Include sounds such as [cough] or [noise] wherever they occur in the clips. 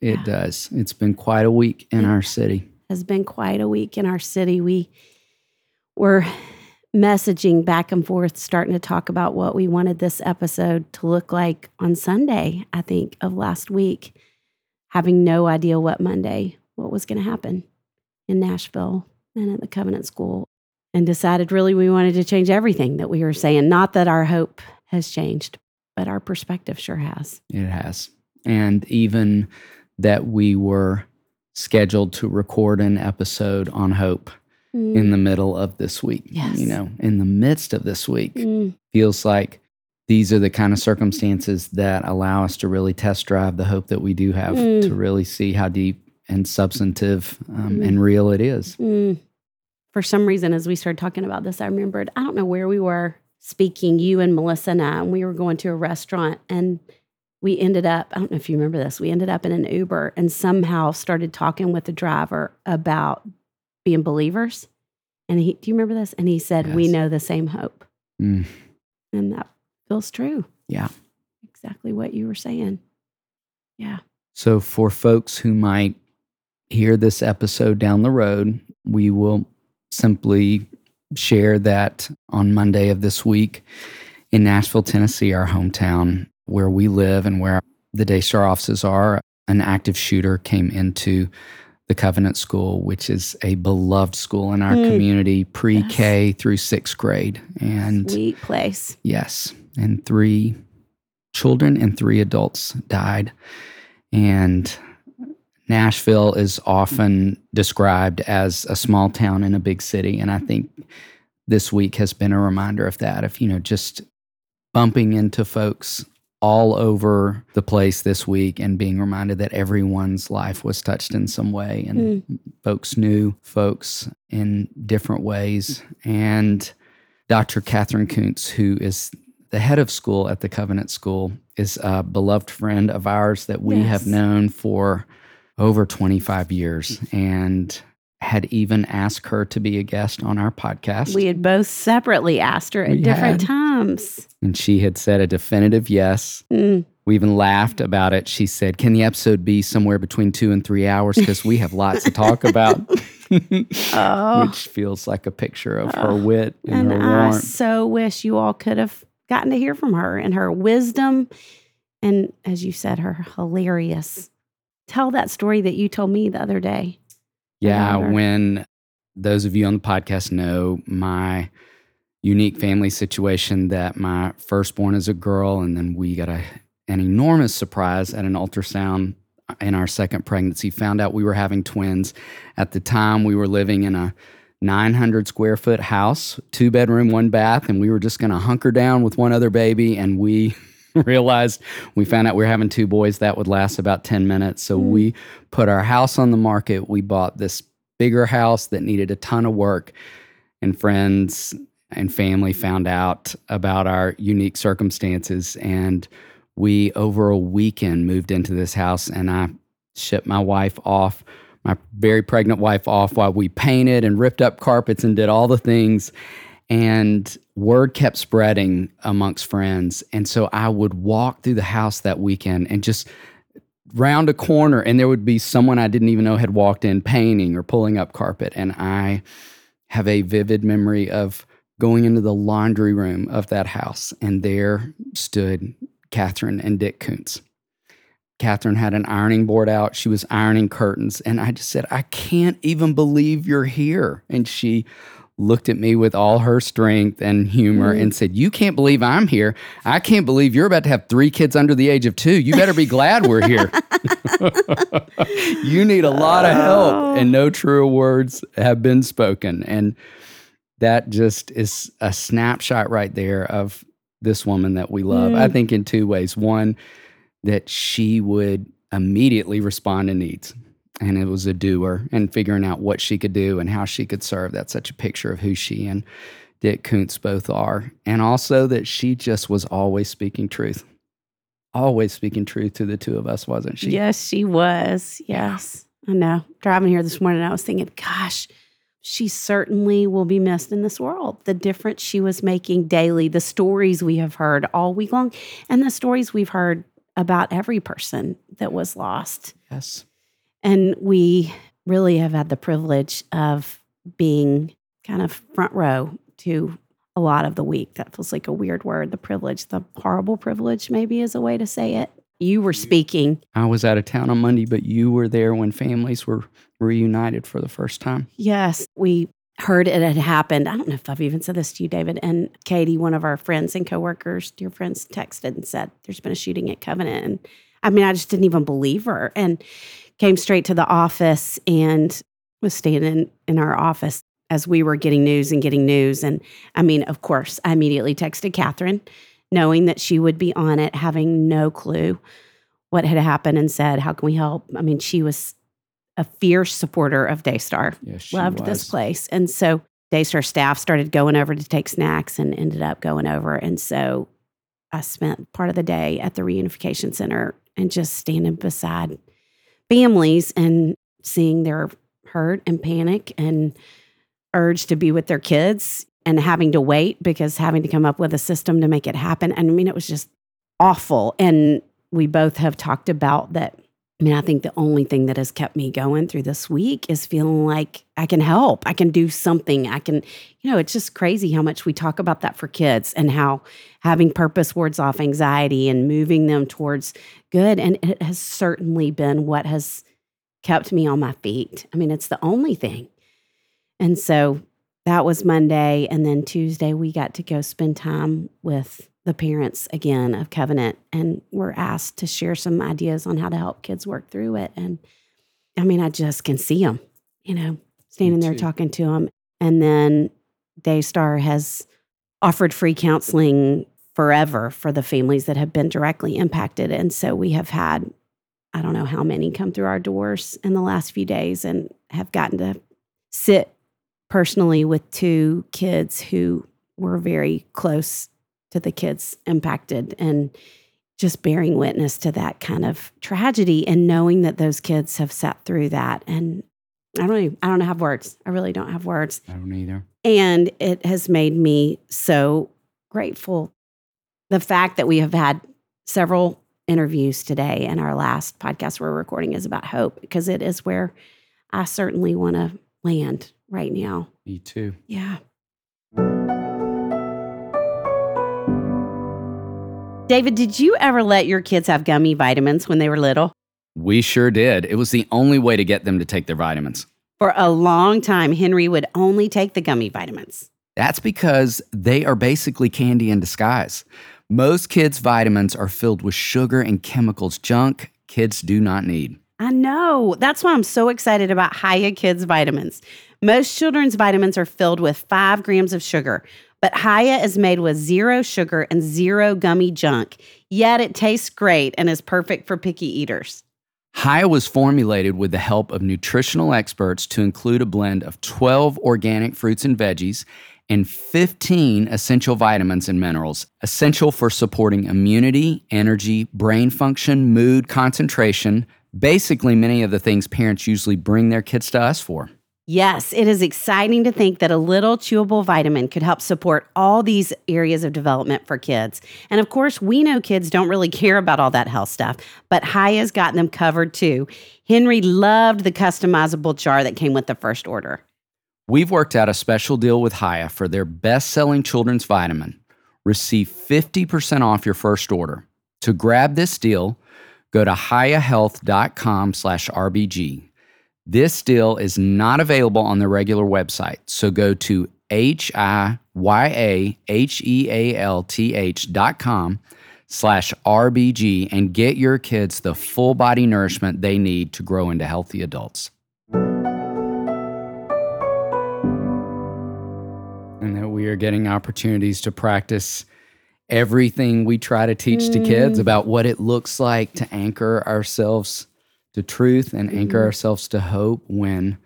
It yeah. does. It's been quite a week in it our city. Has been quite a week in our city. We were messaging back and forth, starting to talk about what we wanted this episode to look like on Sunday, I think, of last week having no idea what Monday, what was going to happen in Nashville and at the Covenant School, and decided really we wanted to change everything that we were saying. Not that our hope has changed, but our perspective sure has. It has. And even that we were scheduled to record an episode on hope mm. in the middle of this week. Yes. You know, in the midst of this week, mm. feels like these are the kind of circumstances that allow us to really test drive the hope that we do have mm. to really see how deep and substantive um, mm. and real it is. Mm. For some reason, as we started talking about this, I remembered I don't know where we were speaking, you and Melissa and I, and we were going to a restaurant and we ended up, I don't know if you remember this, we ended up in an Uber and somehow started talking with the driver about being believers. And he, do you remember this? And he said, yes. We know the same hope. Mm. And that feels true. Yeah. Exactly what you were saying. Yeah. So, for folks who might hear this episode down the road, we will simply share that on Monday of this week in Nashville, Tennessee, our hometown, where we live and where the Daystar offices are, an active shooter came into the Covenant School, which is a beloved school in our mm. community, pre K yes. through sixth grade. And sweet place. Yes and three children and three adults died. And Nashville is often described as a small town in a big city. And I think this week has been a reminder of that, of, you know, just bumping into folks all over the place this week and being reminded that everyone's life was touched in some way and mm. folks knew folks in different ways. And Dr. Catherine Koonce, who is the head of school at the Covenant School is a beloved friend of ours that we yes. have known for over 25 years and had even asked her to be a guest on our podcast. We had both separately asked her at we different had. times. And she had said a definitive yes. Mm. We even laughed about it. She said, Can the episode be somewhere between two and three hours? Because we have lots to talk about. [laughs] [laughs] oh. Which feels like a picture of oh. her wit and, and her warmth. I so wish you all could have gotten to hear from her and her wisdom and, as you said, her hilarious tell that story that you told me the other day. Yeah, when those of you on the podcast know my unique family situation that my firstborn is a girl, and then we got a, an enormous surprise at an ultrasound in our second pregnancy. Found out we were having twins. At the time, we were living in a 900 square foot house, two bedroom, one bath, and we were just going to hunker down with one other baby. And we [laughs] realized we found out we were having two boys that would last about 10 minutes. So hmm. we put our house on the market. We bought this bigger house that needed a ton of work, and friends and family found out about our unique circumstances. And we, over a weekend, moved into this house, and I shipped my wife off, my very pregnant wife off, while we painted and ripped up carpets and did all the things. And word kept spreading amongst friends. And so I would walk through the house that weekend and just round a corner, and there would be someone I didn't even know had walked in painting or pulling up carpet. And I have a vivid memory of going into the laundry room of that house, and there stood Catherine and Dick Koonce. Catherine had an ironing board out. She was ironing curtains. And I just said, I can't even believe you're here. And she looked at me with all her strength and humor and said, You can't believe I'm here. I can't believe you're about to have three kids under the age of two. You better be glad we're here. [laughs] you need a lot of help. Oh. And no truer words have been spoken. And that just is a snapshot right there of this woman that we love. I mm. think in two ways. One, that she would immediately respond to needs. And it was a doer and figuring out what she could do and how she could serve. That's such a picture of who she and Dick Koonce both are. And also that she just was always speaking truth. Always speaking truth to the two of us, wasn't she? yes, she was. Yes. I know. Driving here this morning, I was thinking, gosh, she certainly will be missed in this world. The difference she was making daily, the stories we have heard all week long, and the stories we've heard about every person that was lost. Yes. And we really have had the privilege of being kind of front row to a lot of the week. That feels like a weird word. The privilege, the horrible privilege, maybe is a way to say it. You were speaking. I was out of town on Monday, but you were there when families were reunited for the first time. Yes, we heard it had happened. I don't know if I've even said this to you, David. And Katie, one of our friends and coworkers, dear friends, texted and said, There's been a shooting at Covenant. And I mean, I just didn't even believe her and came straight to the office and was standing in our office as we were getting news and getting news. And I mean, of course, I immediately texted Catherine, knowing that she would be on it, having no clue what had happened, and said, How can we help? I mean, she was a fierce supporter of Daystar Yes, she loved this place. And so Daystar staff started going over to take snacks and ended up going over. And so I spent part of the day at the reunification center and just standing beside families and seeing their hurt and panic and urge to be with their kids and having to wait because having to come up with a system to make it happen. And I mean, it was just awful. And we both have talked about that I mean, I think the only thing that has kept me going through this week is feeling like I can help. I can do something. I can, you know, it's just crazy how much we talk about that for kids and how having purpose wards off anxiety and moving them towards good. And it has certainly been what has kept me on my feet. I mean, it's the only thing. And so that was Monday. And then Tuesday, we got to go spend time with the parents again of Covenant and were asked to share some ideas on how to help kids work through it. And I mean, I just can see them, you know, standing there talking to them. And then Daystar has offered free counseling forever for the families that have been directly impacted. And so we have had, I don't know how many come through our doors in the last few days and have gotten to sit personally with two kids who were very close to the kids impacted and just bearing witness to that kind of tragedy and knowing that those kids have sat through that and I don't even, I don't have words. I really don't have words. I don't either. And it has made me so grateful. The fact that we have had several interviews today and our last podcast we're recording is about hope because it is where I certainly want to land right now. Me too. Yeah. David, did you ever let your kids have gummy vitamins when they were little? We sure did. It was the only way to get them to take their vitamins. For a long time, Henry would only take the gummy vitamins. That's because they are basically candy in disguise. Most kids' vitamins are filled with sugar and chemicals, junk kids do not need. I know. That's why I'm so excited about Hiya Kids vitamins. Most children's vitamins are filled with five grams of sugar, but Hiya is made with zero sugar and zero gummy junk, yet it tastes great and is perfect for picky eaters. Hiya was formulated with the help of nutritional experts to include a blend of 12 organic fruits and veggies and 15 essential vitamins and minerals, essential for supporting immunity, energy, brain function, mood, concentration, basically many of the things parents usually bring their kids to us for. Yes, it is exciting to think that a little chewable vitamin could help support all these areas of development for kids. And of course, we know kids don't really [laughs] care about all that health stuff, but Hiya's got them covered too. Henry loved the customizable jar that came with the first order. We've worked out a special deal with Hiya for their best selling children's vitamin. Receive 50% off your first order. To grab this deal, go to hiyahealth.com slash RBG. This deal is not available on the regular website, so go to H-I-Y-A-H-E-A-L-T-H dot com slash RBG and get your kids the full body nourishment they need to grow into healthy adults. And that we are getting opportunities to practice everything we try to teach to kids mm. about what it looks like to anchor ourselves to truth and anchor mm-hmm. ourselves to hope when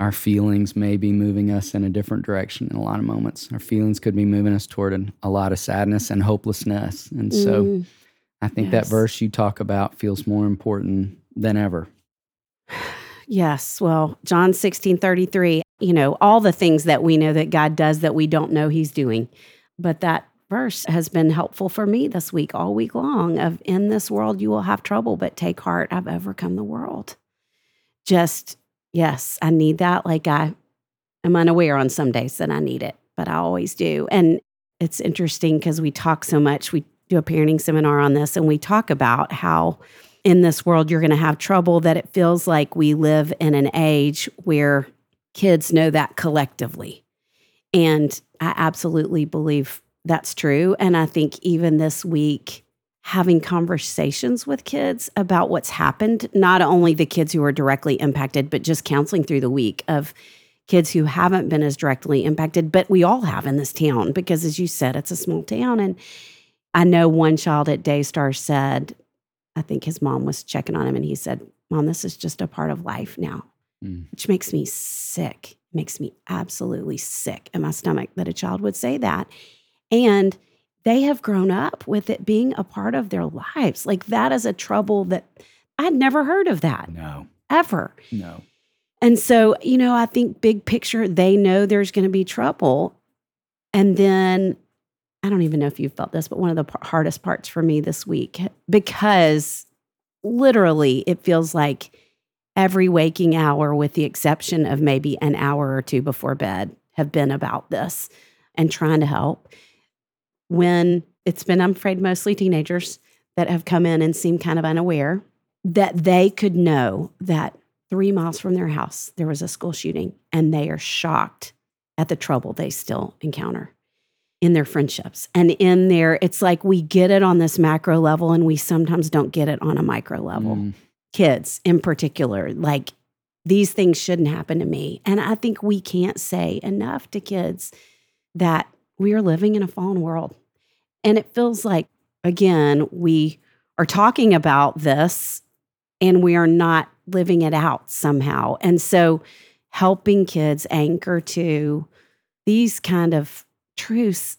our feelings may be moving us in a different direction in a lot of moments. Our feelings could be moving us toward an, a lot of sadness and hopelessness. And so mm. I think that verse you talk about feels more important than ever. Yes. Well, John 16 33, you know, all the things that we know that God does that we don't know He's doing. But that verse has been helpful for me this week, all week long of in this world you will have trouble, but take heart, I've overcome the world. Just, yes, I need that. Like I am unaware on some days that I need it, but I always do. And it's interesting because we talk so much. We do a parenting seminar on this and we talk about how in this world you're going to have trouble that it feels like we live in an age where kids know that collectively. And I absolutely believe that's true. And I think even this week, having conversations with kids about what's happened, not only the kids who are directly impacted, but just counseling through the week of kids who haven't been as directly impacted, but we all have in this town because, as you said, it's a small town. And I know one child at Daystar said, I think his mom was checking on him and he said, Mom, this is just a part of life now, Mm. which makes me sick, makes me absolutely sick in my stomach that a child would say that. And they have grown up with it being a part of their lives. Like that is a trouble that I'd never heard of that No, ever. no. And so, you know, I think big picture, they know there's going to be trouble. And then I don't even know if you felt this, but one of the par- hardest parts for me this week, because literally it feels like every waking hour, with the exception of maybe an hour or two before bed, have been about this and trying to help. When it's been, I'm afraid, mostly teenagers that have come in and seem kind of unaware that they could know that three miles from their house there was a school shooting and they are shocked at the trouble they still encounter in their friendships. And in their it's like we get it on this macro level and we sometimes don't get it on a micro level. Mm. kids in particular like these things shouldn't happen to me. And i think we can't say enough to kids that we are living in a fallen world and it feels like again we are talking about this and we are not living it out somehow. And so helping kids anchor to these kind of truths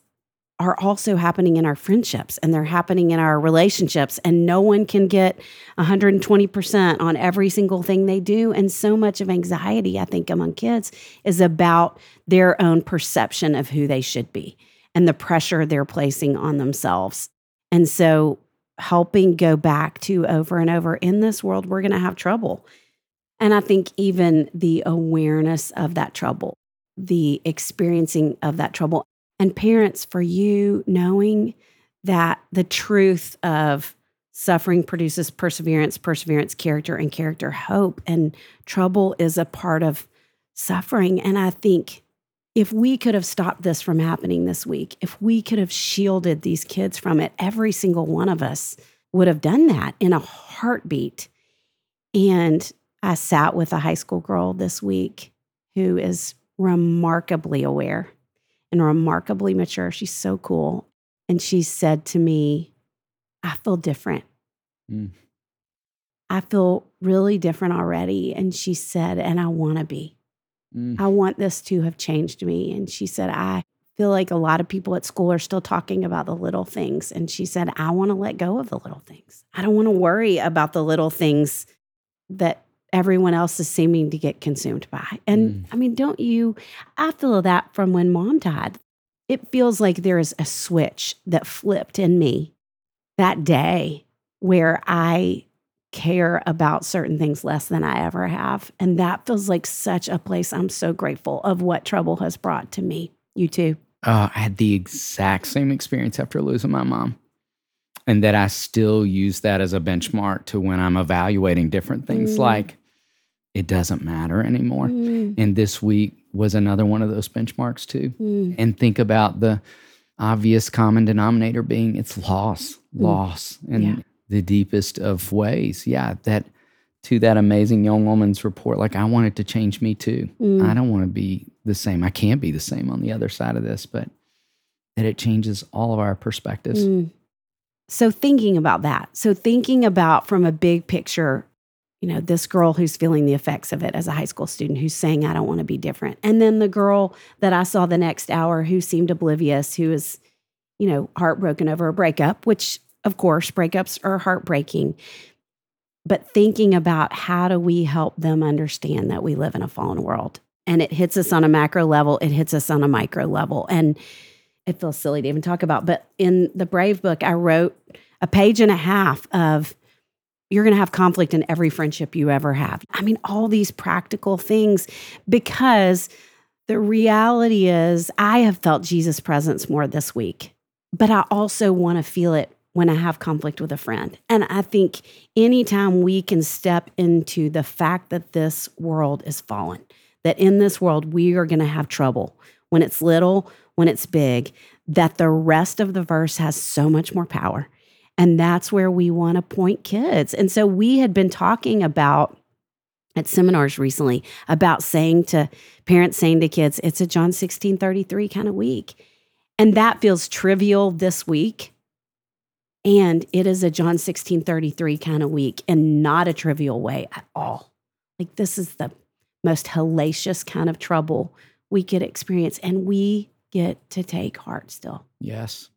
are also happening in our friendships and they're happening in our relationships. And no one can get 120% on every single thing they do. And so much of anxiety i think among kids is about their own perception of who they should be and the pressure they're placing on themselves and so helping go back to over and over in this world we're going to have trouble and i think even the awareness of that trouble the experiencing of that trouble and parents for you knowing that the truth of suffering produces perseverance, perseverance, character, and character, hope. And trouble is a part of suffering. And I think if we could have stopped this from happening this week, if we could have shielded these kids from it, every single one of us would have done that in a heartbeat. And I sat with a high school girl this week who is remarkably aware and remarkably mature. She's so cool. And she said to me, I feel different. Mm. I feel really different already. And she said, and I want to be. Mm. I want this to have changed me. And she said, I feel like a lot of people at school are still talking about the little things. And she said, I want to let go of the little things. I don't want to worry about the little things that everyone else is seeming to get consumed by. And mm. I mean, don't you? I feel that from when mom died. It feels like there is a switch that flipped in me that day where I care about certain things less than I ever have. And that feels like such a place I'm so grateful of what trouble has brought to me. You too. Uh, I had the exact same experience after losing my mom. And that I still use that as a benchmark to when I'm evaluating different things mm. like it doesn't matter anymore. Mm. And this week was another one of those benchmarks too. Mm. And think about the obvious common denominator being it's loss, mm. loss. And yeah the deepest of ways. Yeah, that to that amazing young woman's report, like I want it to change me too. Mm. I don't want to be the same. I can't be the same on the other side of this, but that it changes all of our perspectives. Mm. So thinking about that, so thinking about from a big picture, you know, this girl who's feeling the effects of it as a high school student who's saying, I don't want to be different. And then the girl that I saw the next hour who seemed oblivious, who is, you know, heartbroken over a breakup, which of course, breakups are heartbreaking. But thinking about how do we help them understand that we live in a fallen world? And it hits us on a macro level, it hits us on a micro level. And it feels silly to even talk about. But in the Brave book, I wrote a page and a half of you're going to have conflict in every friendship you ever have. I mean, all these practical things because the reality is I have felt Jesus' presence more this week, but I also want to feel it when I have conflict with a friend. And I think anytime we can step into the fact that this world is fallen, that in this world we are going to have trouble when it's little, when it's big, that the rest of the verse has so much more power. And that's where we want to point kids. And so we had been talking about at seminars recently about saying to parents saying to kids, it's a John 16 33 kind of week. And that feels trivial this week and it is a John 16 33 kind of week and not a trivial way at all. Like, this is the most hellacious kind of trouble we could experience. And we get to take heart still. Yes.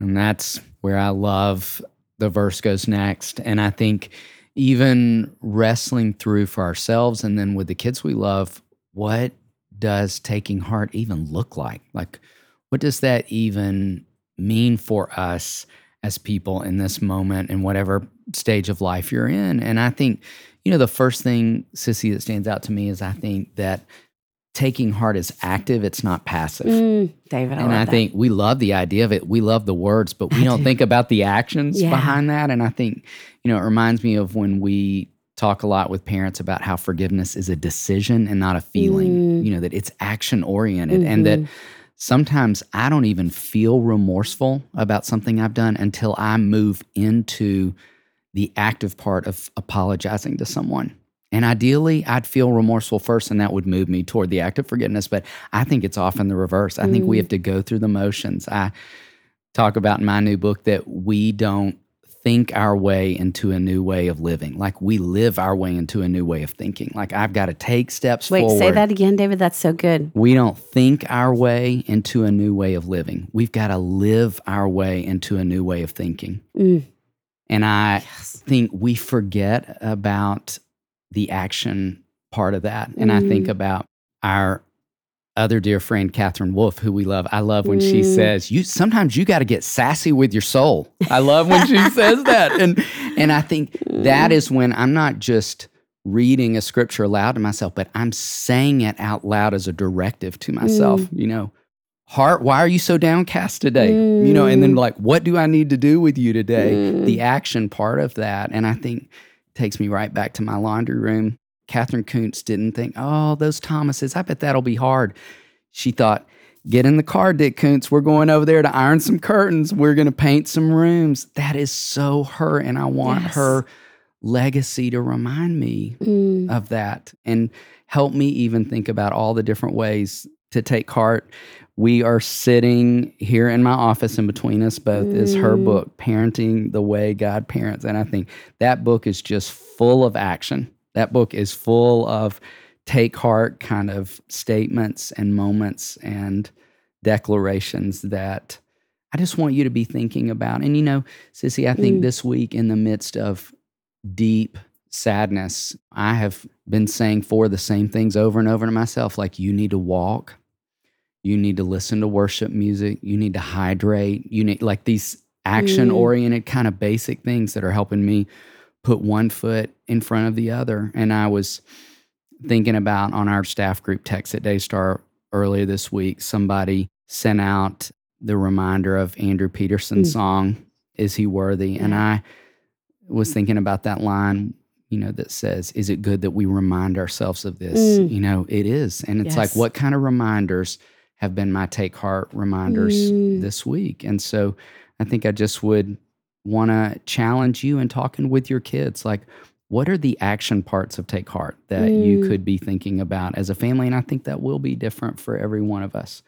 And that's where I love the verse goes next. And I think even wrestling through for ourselves and then with the kids we love, what does taking heart even look like? Like, what does that even mean for us as people in this moment in whatever stage of life you're in. And I think, you know, the first thing, Sissy, that stands out to me is I think that taking heart is active, it's not passive. Mm, David, I and I that. think we love the idea of it. We love the words, but we I don't do. think about the actions yeah. behind that. And I think, you know, it reminds me of when we talk a lot with parents about how forgiveness is a decision and not a feeling, mm. you know, that it's action oriented mm-hmm. and that mm-hmm sometimes I don't even feel remorseful about something I've done until I move into the active part of apologizing to someone. And ideally, I'd feel remorseful first, and that would move me toward the act of forgiveness. But I think it's often the reverse. I mm. think we mm. have to go through the motions. I talk about in my new book that we don't think our way into a new way of living. Like we live our way into a new way of thinking. Like I've got to take steps Wait, forward. say that again, David. That's so good. We don't think our way into a new way of living. We've got to live our way into a new way of thinking. Mm. And I yes. think we forget about the action part of that. And mm. I think mm. about our other dear friend Catherine Wolf, who we love. I love when mm. she says, "You sometimes you got to get sassy with your soul." I love when she [laughs] says that, and and I think mm. that is when I'm not just reading a scripture aloud to myself, but I'm saying it out loud as a directive to myself. Mm. You know, Heart, why are you so downcast today? You know, and then Mm. like, what do I need to do with you today? Mm. The action part of that. And I think takes me right back to my laundry room. Catherine Koonce didn't think, oh, those Thomases, I bet that'll be hard. She thought, get in the car, Dick Koonce. We're going over there to iron some curtains. We're going to paint some rooms. That is so her. And I want Yes. her legacy to remind me Mm. of that and help me even think about all the different ways to take heart. We are sitting here in my office, and between us both is her Mm. book, Parenting the Way God Parents. And I think that book is just full of action. That book is full of take heart kind of statements and moments and declarations that I just want you to be thinking about. And you know, Sissy, I think Mm. this week in the midst of deep sadness, I have been saying for the same things over and over to myself like, you need to walk, you need to listen to worship music, you need to hydrate, you need like these action oriented kind of basic things that are helping me put one foot in front of the other. And I was thinking about on our staff group text at Daystar earlier this week, somebody sent out the reminder of Andrew Peterson's Mm. song, Is He Worthy? And I was thinking about that line, you know, that says, Is it good that we remind ourselves of this? Mm. You know, it is. And it's like, what kind of reminders have been my take heart reminders Mm. this week? And so I think I just would want to challenge you in talking with your kids. Like, what are the action parts of Take Heart that you Mm. could be thinking about as a family? And I think that will be different for every one of us.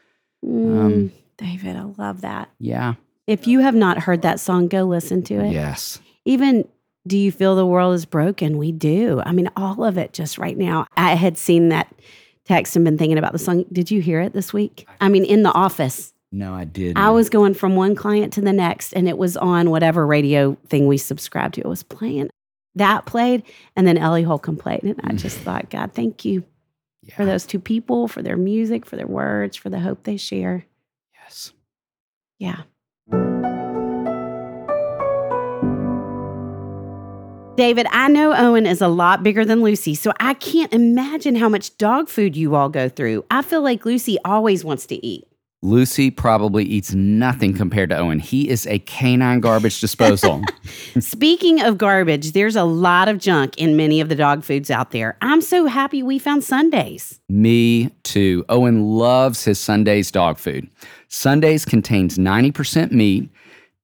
Mm. Um, David, I love that. Yeah. If you have not heard that song, go listen to it. Yes. Even do you feel the world is broken? We do. I mean, all of it just right now. I had seen that text and been thinking about the song. Did you hear it this week? I mean, in the office. No, I did. I was going from one client to the next, and it was on whatever radio thing we subscribed to. It was playing. That played, and then Ellie Holcomb played. And I just [laughs] thought, God, thank you for those two people, for their music, for their words, for the hope they share. Yes. Yeah. David, I know Owen is a lot bigger than Lucy, so I can't imagine how much dog food you all go through. I feel like Lucy always wants to eat. Lucy probably eats nothing compared to Owen. He is a canine garbage disposal. [laughs] Speaking of garbage, there's a lot of junk in many of the dog foods out there. I'm so happy we found Sundays. Me too. Owen loves his Sundays dog food. Sundays contains 90% meat,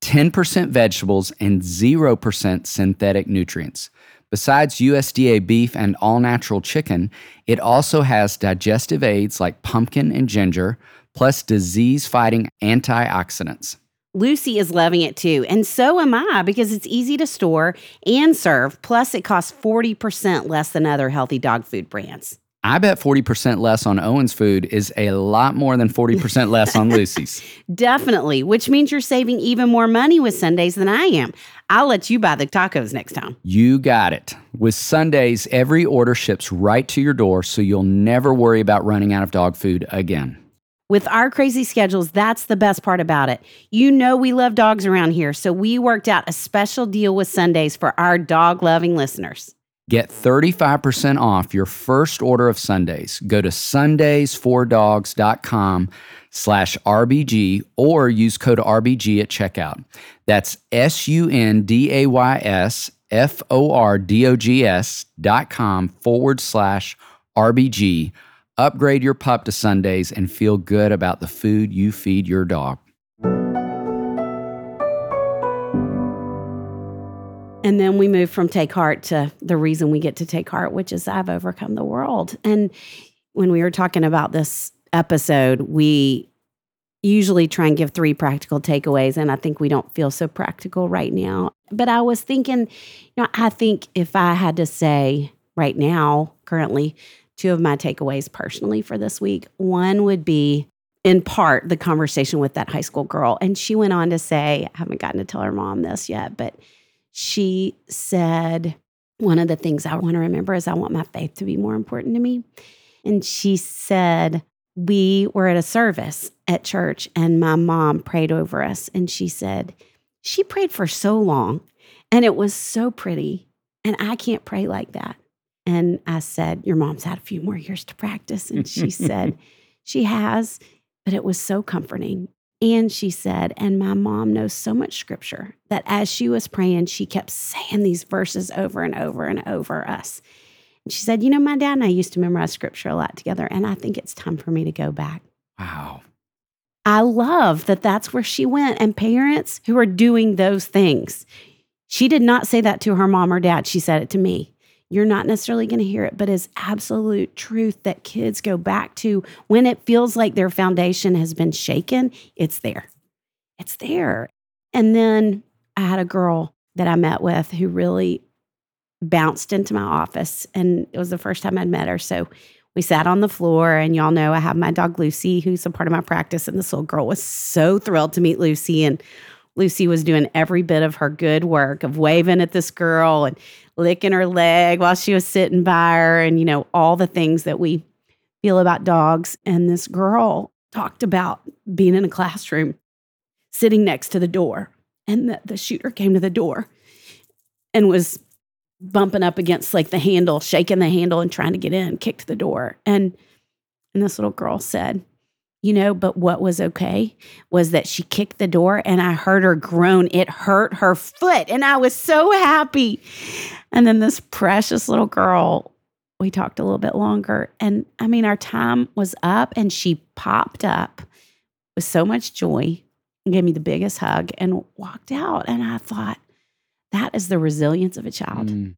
10% vegetables, and 0% synthetic nutrients. Besides USDA beef and all natural chicken, it also has digestive aids like pumpkin and ginger, plus disease fighting antioxidants. Lucy is loving it too, and so am I because it's easy to store and serve. Plus, it costs 40% less than other healthy dog food brands. I bet 40% less on Owen's food is a lot more than 40% less on [laughs] Lucy's. Definitely, which means you're saving even more money with Sundays than I am. I'll let you buy the tacos next time. You got it. With Sundays, every order ships right to your door, so you'll never worry about running out of dog food again. With our crazy schedules, that's the best part about it. You know, we love dogs around here, so we worked out a special deal with Sundays for our dog loving listeners. Get 35% off your first order of Sundays. Go to sundaysfordogs.com slash RBG or use code RBG at checkout. That's S-U-N-D-A-Y-S F-O-R-D-O-G-S dot com forward slash RBG. Upgrade your pup to Sundays and feel good about the food you feed your dog. And then we move from take heart to the reason we get to take heart, which is I've overcome the world. And when we were talking about this episode, we usually try and give three practical takeaways. And I think we don't feel so practical right now. But I was thinking, you know, I think if I had to say right now, currently, two of my takeaways personally for this week, one would be in part the conversation with that high school girl. And she went on to say, I haven't gotten to tell her mom this yet, but she said, one of the things I want to remember is I want my faith to be more important to me. And she said, we were at a service at church and my mom prayed over us. And she said, she prayed for so long and it was so pretty. And I can't pray like that. And I said, Your mom's had a few more years to practice. And she said, [laughs] She has, but it was so comforting. And she said, and my mom knows so much scripture that as she was praying, she kept saying these verses over and over and over us. And she said, You know, my dad and I used to memorize scripture a lot together, and I think it's time for me to go back. Wow. I love that that's where she went. And parents who are doing those things, she did not say that to her mom or dad. She said it to me. You're not necessarily going to hear it, but it's absolute truth that kids go back to when it feels like their foundation has been shaken. It's there. It's there. And then I had a girl that I met with who really bounced into my office. And it was the first time I'd met her. So we sat on the floor, and y'all know I have my dog Lucy, who's a part of my practice. And this little girl was so thrilled to meet Lucy. And Lucy was doing every bit of her good work of waving at this girl and licking her leg while she was sitting by her, and, you know, all the things that we feel about dogs. And this girl talked about being in a classroom, sitting next to the door. And the, the shooter came to the door and was bumping up against like the handle, shaking the handle and trying to get in, kicked the door. And and this little girl said, you know, but what was okay was that she kicked the door and I heard her groan. It hurt her foot. And I was so happy. And then this precious little girl, we talked a little bit longer. And I mean, our time was up and she popped up with so much joy and gave me the biggest hug and walked out. And I thought, that is the resilience of a child. Mm.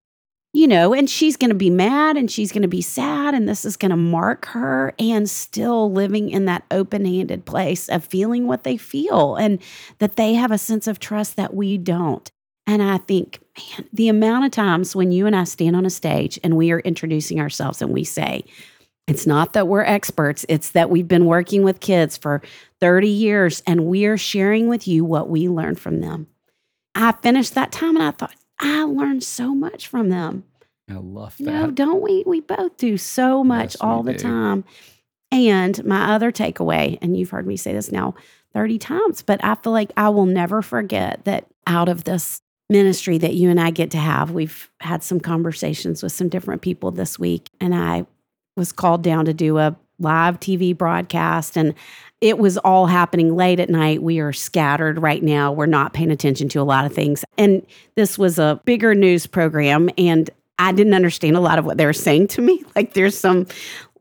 You know, and she's going to be mad and she's going to be sad, and this is going to mark her and still living in that open handed place of feeling what they feel and that they have a sense of trust that we don't. And I think, man, the amount of times when you and I stand on a stage and we are introducing ourselves and we say, it's not that we're experts, it's that we've been working with kids for 30 years and we are sharing with you what we learned from them. I finished that time and I thought, I learned so much from them. I love that. No, don't we? We both do so much Yes, all the do. time. And my other takeaway, and you've heard me say this now 30 times, but I feel like I will never forget that out of this ministry that you and I get to have, we've had some conversations with some different people this week. And I was called down to do a live TV broadcast. And it was all happening late at night. We are scattered right now. We're not paying attention to a lot of things. And this was a bigger news program. And I didn't understand a lot of what they were saying to me. [laughs] Like there's some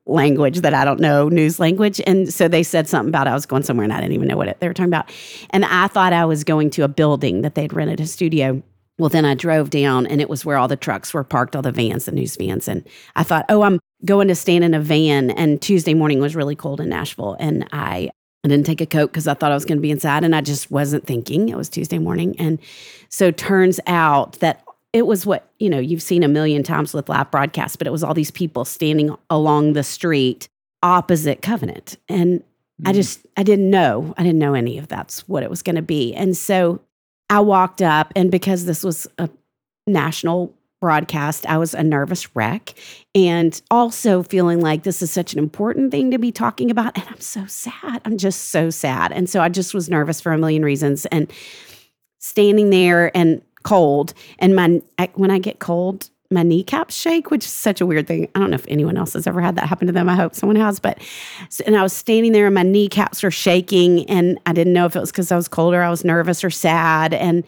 language that I don't know, news language. And so they said something about I was going somewhere and I didn't even know what it, they were talking about. And I thought I was going to a building that they'd rented a studio. Well, then I drove down and it was where all the trucks were parked, all the vans, the news vans. And I thought, oh, I'm going to stand in a van. And Tuesday morning was really cold in Nashville. And I, I didn't take a coat because I thought I was going to be inside and I just wasn't thinking. It was Tuesday morning. And so turns out that it was what, you know, you've seen a million times with live broadcasts, but it was all these people standing along the street opposite Covenant. And I Mm. just, I didn't know. I didn't know any of that's what it was going to be. And so I walked up, and because this was a national broadcast, I was a nervous wreck and also feeling like this is such an important thing to be talking about. And I'm so sad. I'm just so sad. And so I just was nervous for a million reasons. And standing there and cold, and my, when I get cold, my kneecaps shake, which is such a weird thing. I don't know if anyone else has ever had that happen to them. I hope someone has, but and I was standing there and my kneecaps were shaking and I didn't know if it was because I was cold or I was nervous or sad and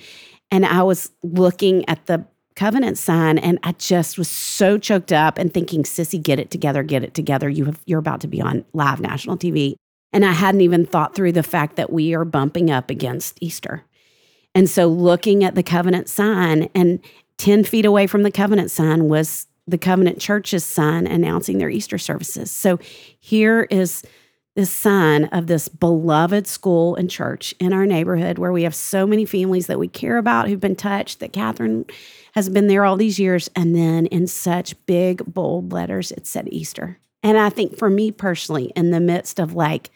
and I was looking at the covenant sign and I just was so choked up and thinking, "Sissy, get it together, get it together. You have you're about to be on live national TV." And I hadn't even thought through the fact that we are bumping up against Easter. And so looking at the covenant sign and 10 feet away from the covenant sign was the covenant church's sign announcing their Easter services. So here is this sign of this beloved school and church in our neighborhood where we have so many families that we care about who've been touched, that Catherine has been there all these years. And then in such big, bold letters, it said Easter. And I think for me personally, in the midst of like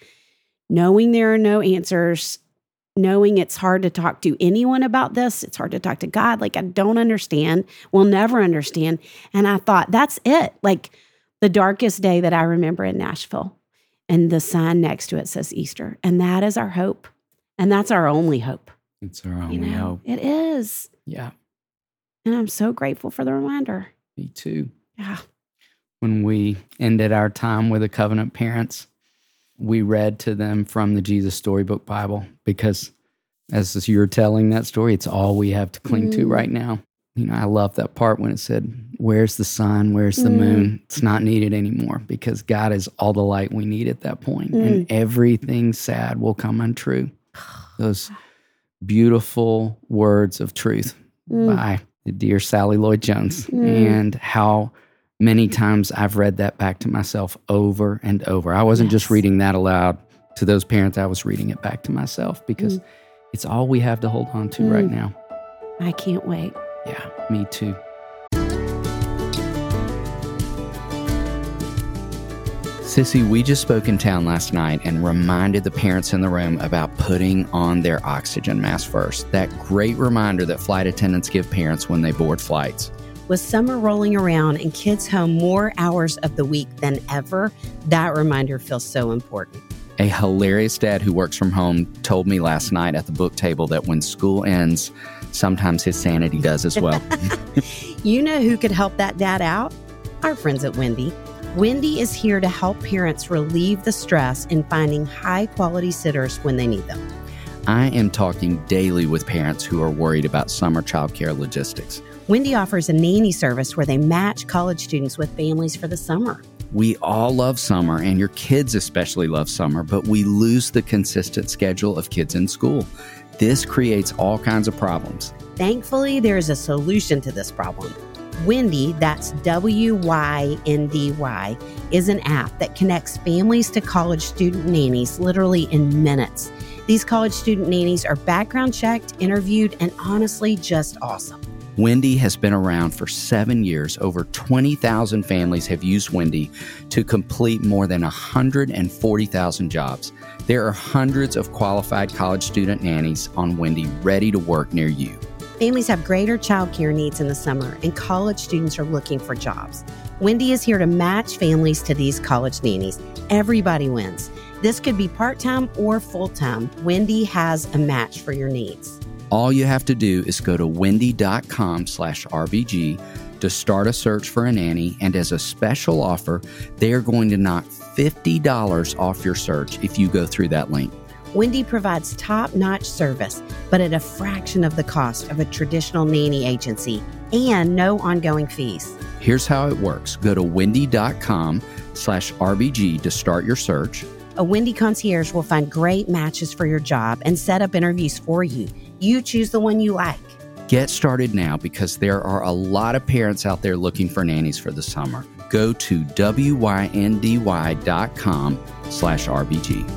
knowing there are no answers, knowing it's hard to talk to anyone about this, it's hard to talk to God. Like, I don't understand, will never understand. And I thought, that's it. Like, the darkest day that I remember in Nashville. And the sign next to it says Easter. And that is our hope. And that's our only hope. It's our only You know, hope. it is. Yeah, And I'm so grateful for the reminder. me too. Yeah. When we ended our time with the covenant parents, we read to them from the Jesus Storybook Bible because as you're telling that story, it's all we have to cling to Mm. right now. You know, I love that part when it said, Where's the sun? Where's the Mm. moon? It's not needed anymore because God is all the light we need at that point, And everything sad will come untrue. [sighs] Those beautiful words of truth Mm. by the dear Sally Lloyd Jones. Mm. And how many times I've read that back to myself over and over. I wasn't just reading that aloud to those parents, I was reading it back to myself because it's all we have to hold on to right Mm. now. I can't wait. Yeah, me too. Sissy, we just spoke in town last night and reminded the parents in the room about putting on their oxygen mask first. That great reminder that flight attendants give parents when they board flights. With summer rolling around and kids home more hours of the week than ever, that reminder feels so important. A hilarious dad who works from home told me last night at the book table that when school ends, sometimes his sanity does as well. [laughs] [laughs] You know who could help that dad out? Our friends at Wyndy. Wyndy is here to help parents relieve the stress in finding high quality sitters when they need them. I am talking daily with parents who are worried about summer childcare logistics. Wyndy offers a nanny service where they match college students with families for the summer. We all love summer, and your kids especially love summer, but we lose the consistent schedule of kids in school. This creates all kinds of problems. Thankfully, there is a solution to this problem. Wyndy, that's W Y N D Y, is an app that connects families to college student nannies literally in minutes. These college student nannies are background checked, interviewed, and honestly just awesome. Wyndy has been around for seven years. Over 20,000 families have used Wyndy to complete more than 140,000 jobs. There are hundreds of qualified college student nannies on Wyndy ready to work near you. Families have greater childcare needs in the summer, and college students are looking for jobs. Wyndy is here to match families to these college nannies. Everybody wins. This could be part time or full time. Wyndy has a match for your needs. All you have to do is go to wyndy.com slash RBG to start a search for a nanny. And as a special offer, they are going to knock $50 off your search if you go through that link. Wyndy provides top notch service, but at a fraction of the cost of a traditional nanny agency and no ongoing fees. Here's how it works. Go to wyndy.com slash RBG to start your search. A Wyndy concierge will find great matches for your job and set up interviews for you. You choose the one you like. Get started now because there are a lot of parents out there looking for nannies for the summer. Go to wyndy.com slash RBG.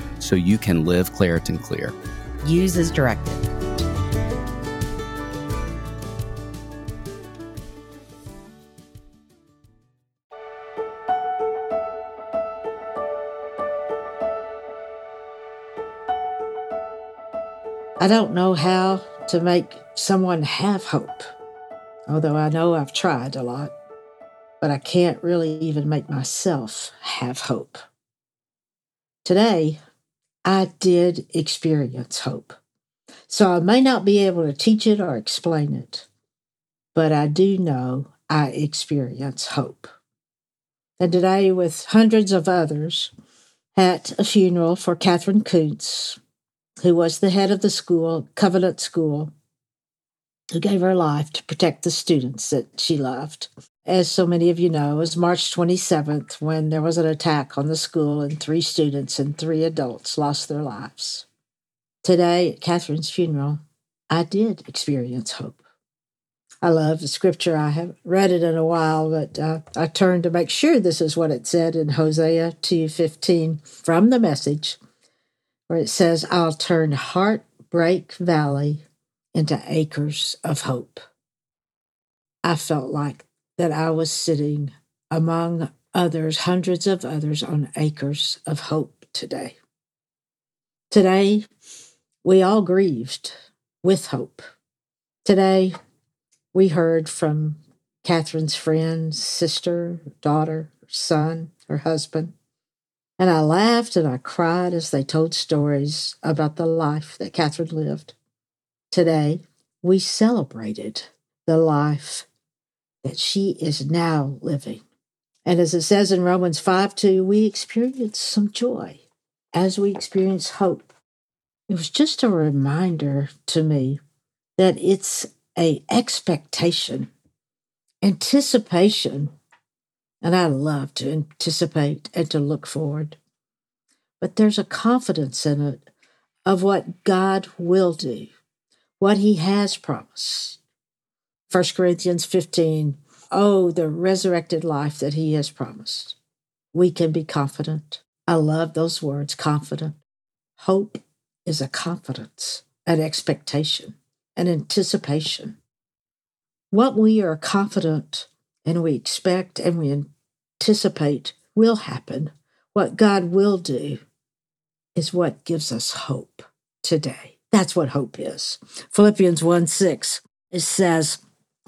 so you can live Claritin Clear. Use as directed. I don't know how to make someone have hope. although I know I've tried a lot, but I can't really even make myself have hope. Today, I did experience hope. So I may not be able to teach it or explain it, but I do know I experience hope. And today, with hundreds of others, at a funeral for Katherine Koonce, who was the head of the school, Covenant School, who gave her life to protect the students that she loved. As so many of you know, it was March 27th when there was an attack on the school and three students and three adults lost their lives. Today, at Katherine's funeral, I did experience hope. I love the scripture. I haven't read it in a while, but uh, I turned to make sure this is what it said in Hosea 2.15 from the message, where it says, I'll turn heartbreak valley into acres of hope. I felt like that I was sitting among others, hundreds of others, on acres of hope today. Today, we all grieved with hope. Today, we heard from Katherine's friend, sister, daughter, son, her husband. And I laughed and I cried as they told stories about the life that Catherine lived. Today, we celebrated the life that she is now living. And as it says in Romans 5 2, we experience some joy as we experience hope. It was just a reminder to me that it's a expectation, anticipation, and I love to anticipate and to look forward. But there's a confidence in it of what God will do, what He has promised. 1 Corinthians 15, oh, the resurrected life that He has promised. We can be confident. I love those words, confident. Hope is a confidence, an expectation an anticipation. What we are confident and we expect and we anticipate will happen, what God will do, is what gives us hope today. That's what hope is. Philippians 1 6, it says,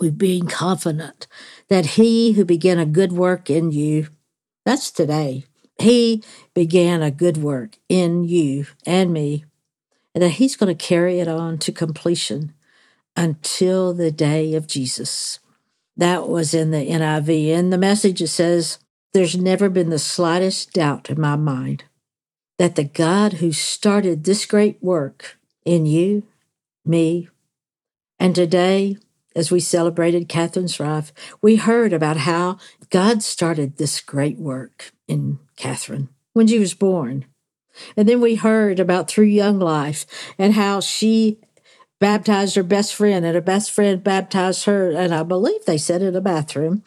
We being confident that he who began a good work in you, that's today, he began a good work in you and me, and that he's going to carry it on to completion until the day of Jesus. That was in the NIV. In the message, it says, There's never been the slightest doubt in my mind that the God who started this great work in you, me, and today, as we celebrated Katherine's life, we heard about how God started this great work in Katherine when she was born. And then we heard about through Young Life and how she baptized her best friend, and her best friend baptized her, and I believe they said in a bathroom.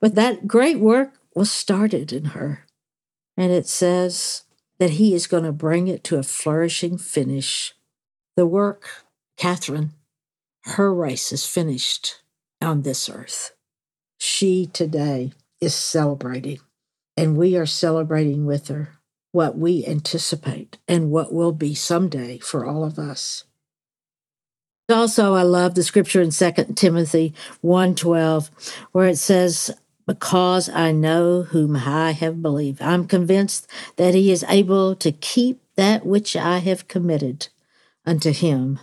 But that great work was started in her. And it says that he is going to bring it to a flourishing finish. The work, Catherine, her race is finished on this earth. She today is celebrating, and we are celebrating with her what we anticipate and what will be someday for all of us. Also, I love the scripture in 2 Timothy 1:12 where it says, "Because I know whom I have believed, I'm convinced that he is able to keep that which I have committed unto him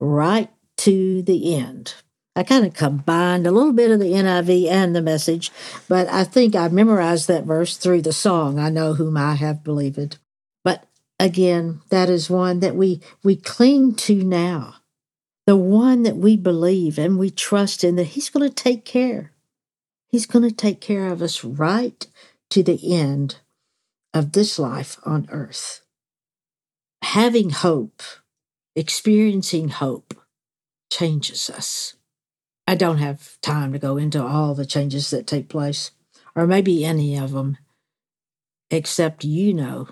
right to the end." I kind of combined a little bit of the NIV and the message, but I think I memorized that verse through the song, I know whom I have believed. But again, that is one that we we cling to now the one that we believe and we trust in, that He's going to take care. He's going to take care of us right to the end of this life on earth. Having hope, experiencing hope, changes us. I don't have time to go into all the changes that take place, or maybe any of them, except you know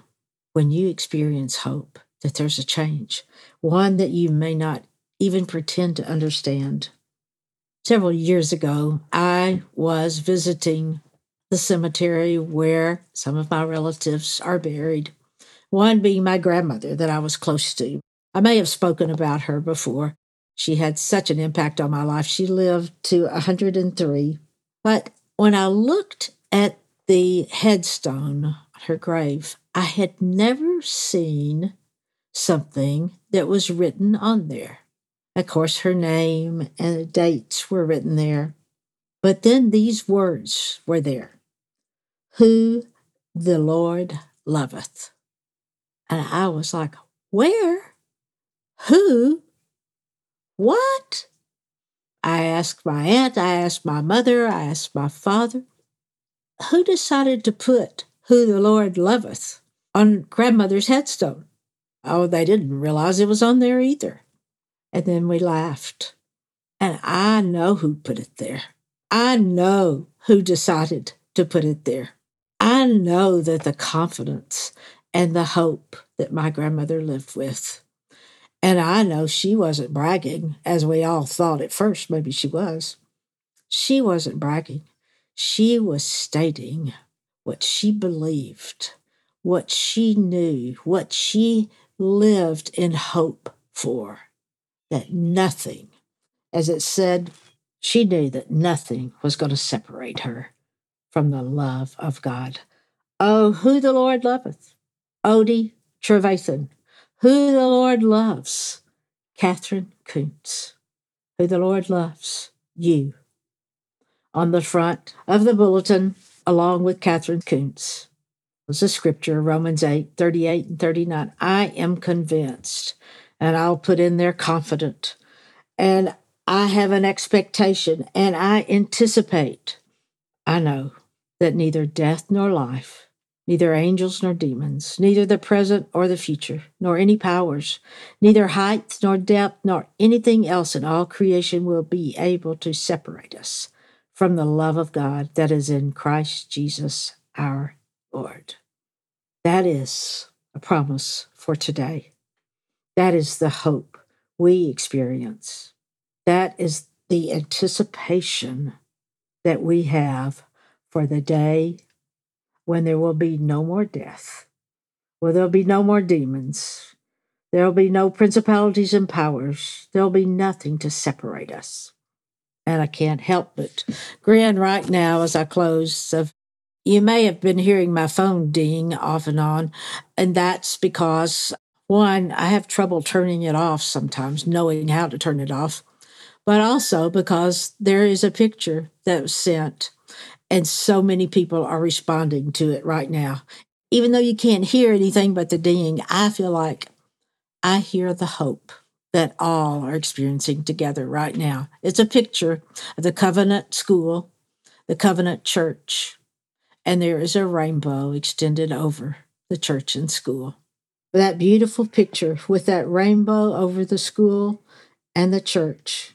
when you experience hope that there's a change, one that you may not even pretend to understand. Several years ago, I was visiting the cemetery where some of my relatives are buried, one being my grandmother that I was close to. I may have spoken about her before. She had such an impact on my life. She lived to 103. But when I looked at the headstone on her grave, I had never seen something that was written on there. Of course, her name and dates were written there. But then these words were there Who the Lord loveth. And I was like, Where? Who? What? I asked my aunt, I asked my mother, I asked my father. Who decided to put Who the Lord loveth on grandmother's headstone? Oh, they didn't realize it was on there either. And then we laughed. And I know who put it there. I know who decided to put it there. I know that the confidence and the hope that my grandmother lived with. And I know she wasn't bragging, as we all thought at first, maybe she was. She wasn't bragging. She was stating what she believed, what she knew, what she lived in hope for that nothing, as it said, she knew that nothing was going to separate her from the love of God. Oh, who the Lord loveth. Odie Trevathan. Who the Lord loves. Katherine Koonce. Who the Lord loves. You. On the front of the bulletin, along with Katherine Koonce, was a scripture, Romans 8, 38 and 39. I am convinced and I'll put in there confident. And I have an expectation and I anticipate. I know that neither death nor life, neither angels nor demons, neither the present or the future, nor any powers, neither height nor depth, nor anything else in all creation will be able to separate us from the love of God that is in Christ Jesus our Lord. That is a promise for today. That is the hope we experience. That is the anticipation that we have for the day when there will be no more death, where there'll be no more demons, there'll be no principalities and powers, there'll be nothing to separate us. And I can't help but grin right now as I close of you may have been hearing my phone ding off and on, and that's because one, I have trouble turning it off sometimes, knowing how to turn it off, but also because there is a picture that was sent, and so many people are responding to it right now. Even though you can't hear anything but the ding, I feel like I hear the hope that all are experiencing together right now. It's a picture of the Covenant School, the Covenant Church, and there is a rainbow extended over the church and school that beautiful picture with that rainbow over the school and the church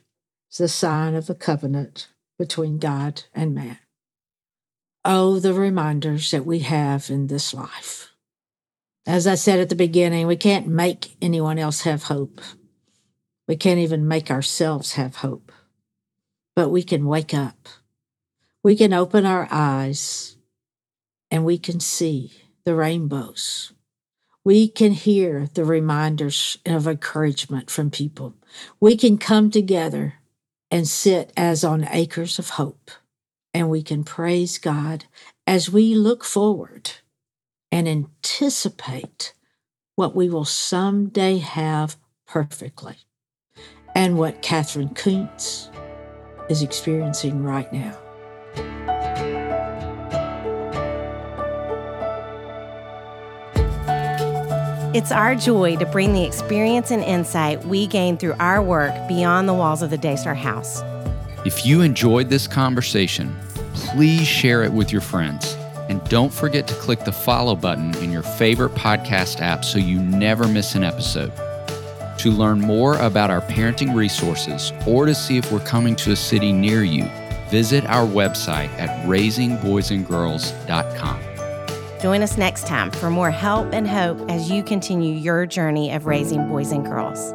is the sign of a covenant between God and man. Oh, the reminders that we have in this life. As I said at the beginning, we can't make anyone else have hope. We can't even make ourselves have hope. But we can wake up. We can open our eyes and we can see the rainbows we can hear the reminders of encouragement from people. We can come together and sit as on acres of hope, and we can praise God as we look forward and anticipate what we will someday have perfectly, and what Katherine Koonce is experiencing right now. It's our joy to bring the experience and insight we gain through our work beyond the walls of the Daystar House. If you enjoyed this conversation, please share it with your friends. And don't forget to click the follow button in your favorite podcast app so you never miss an episode. To learn more about our parenting resources or to see if we're coming to a city near you, visit our website at raisingboysandgirls.com. Join us next time for more help and hope as you continue your journey of raising boys and girls.